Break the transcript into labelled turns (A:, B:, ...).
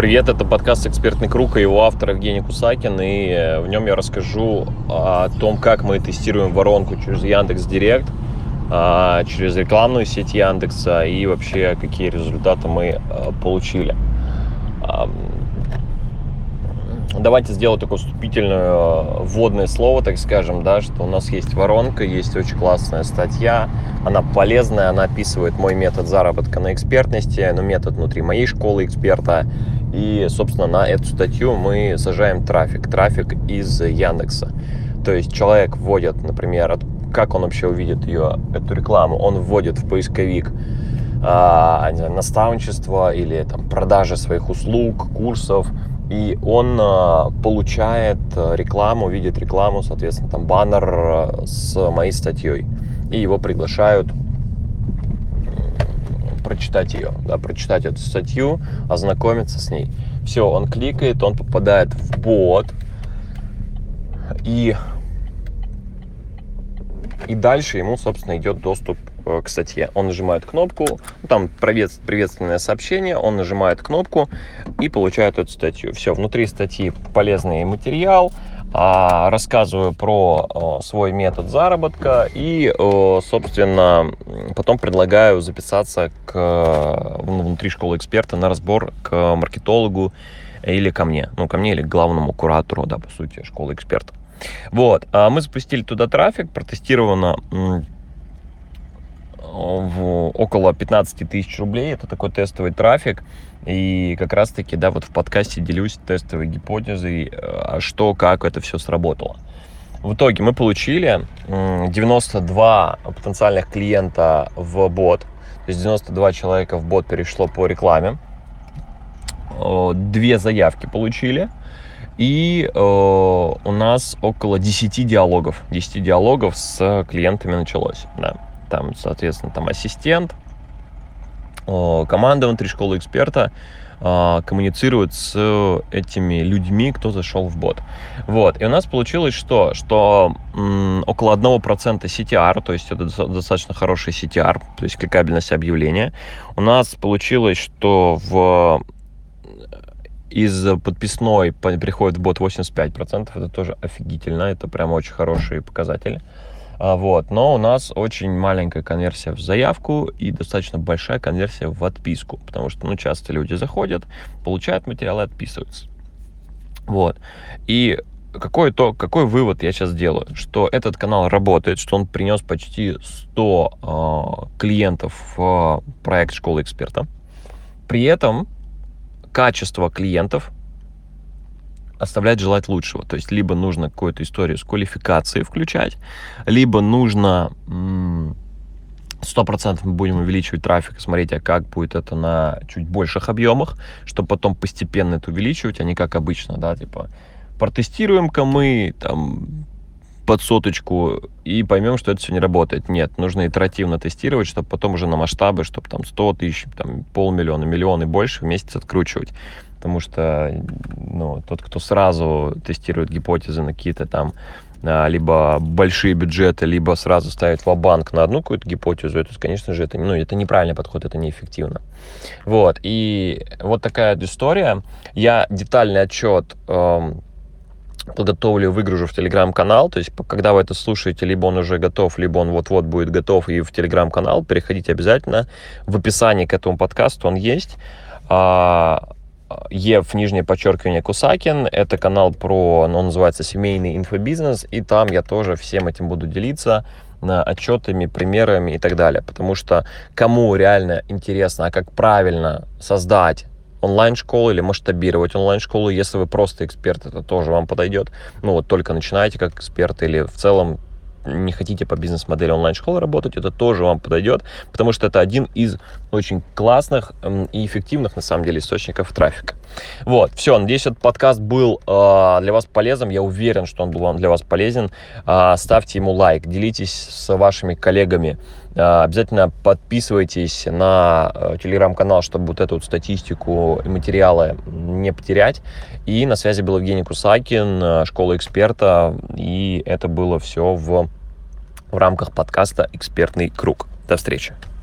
A: Привет, это подкаст «Экспертный круг» и его автор Евгений Кусакин. И э, в нем я расскажу о том, как мы тестируем воронку через Яндекс Директ, а, через рекламную сеть Яндекса и вообще какие результаты мы э, получили. Давайте сделать такое вступительное э, вводное слово, так скажем, да, что у нас есть воронка, есть очень классная статья, она полезная, она описывает мой метод заработка на экспертности, но метод внутри моей школы эксперта. И, собственно, на эту статью мы сажаем трафик, трафик из Яндекса. То есть человек вводит, например, как он вообще увидит ее, эту рекламу, он вводит в поисковик а, наставничество или там продажи своих услуг, курсов, и он э, получает рекламу, видит рекламу, соответственно, там баннер с моей статьей, и его приглашают прочитать ее, да, прочитать эту статью, ознакомиться с ней. Все, он кликает, он попадает в бот, и, и дальше ему, собственно, идет доступ Э, к статье. Он нажимает кнопку, ну, там приветственное сообщение, он нажимает кнопку и получает эту статью. Все, внутри статьи полезный материал, а, рассказываю про свой метод заработка и, собственно, потом предлагаю записаться к, внутри школы эксперта на разбор к маркетологу или ко мне, ну, ко мне или к главному куратору, да, по сути, школы эксперта. Вот, а мы запустили туда трафик, протестировано в около 15 тысяч рублей. Это такой тестовый трафик. И как раз-таки, да, вот в подкасте делюсь тестовой гипотезой, э, а что, как это все сработало. В итоге мы получили 92 потенциальных клиента в бот. То есть 92 человека в бот перешло по рекламе. Две заявки получили. И э, у нас около 10 диалогов. 10 диалогов с клиентами началось. Да там, соответственно, там ассистент, команда внутри школы эксперта а, коммуницирует с этими людьми, кто зашел в бот. Вот. И у нас получилось что? Что м, около 1% CTR, то есть это достаточно хороший CTR, то есть кликабельность объявления. У нас получилось, что в из подписной приходит в бот 85%, это тоже офигительно, это прям очень хорошие показатели. Вот. Но у нас очень маленькая конверсия в заявку и достаточно большая конверсия в отписку, потому что ну, часто люди заходят, получают материал и отписываются. Вот. И какой, то, какой вывод я сейчас делаю? Что этот канал работает, что он принес почти 100 э, клиентов в проект школы эксперта. При этом качество клиентов оставляет желать лучшего. То есть либо нужно какую-то историю с квалификацией включать, либо нужно сто процентов мы будем увеличивать трафик, смотреть, а как будет это на чуть больших объемах, чтобы потом постепенно это увеличивать, а не как обычно, да, типа протестируем-ка мы там под соточку и поймем, что это все не работает. Нет, нужно итеративно тестировать, чтобы потом уже на масштабы, чтобы там 100 тысяч, там полмиллиона, миллион и больше в месяц откручивать потому что ну, тот, кто сразу тестирует гипотезы на какие-то там а, либо большие бюджеты, либо сразу ставит в банк на одну какую-то гипотезу, это, конечно же, это, ну, это неправильный подход, это неэффективно. Вот, и вот такая история. Я детальный отчет эм, подготовлю, выгружу в телеграм-канал. То есть, когда вы это слушаете, либо он уже готов, либо он вот-вот будет готов и в телеграм-канал. Переходите обязательно. В описании к этому подкасту он есть. А, Ев, нижнее подчеркивание, Кусакин. Это канал про, ну, он называется «Семейный инфобизнес», и там я тоже всем этим буду делиться отчетами, примерами и так далее. Потому что кому реально интересно, а как правильно создать онлайн-школу или масштабировать онлайн-школу, если вы просто эксперт, это тоже вам подойдет. Ну вот только начинаете как эксперт или в целом не хотите по бизнес-модели онлайн-школы работать, это тоже вам подойдет, потому что это один из очень классных и эффективных, на самом деле, источников трафика. Вот, все, надеюсь, этот подкаст был э, для вас полезным, я уверен, что он был вам для вас полезен. Э, ставьте ему лайк, делитесь с вашими коллегами, э, обязательно подписывайтесь на э, телеграм-канал, чтобы вот эту вот статистику и материалы не потерять. И на связи был Евгений Кусакин, э, школа эксперта, и это было все в в рамках подкаста «Экспертный круг». До встречи.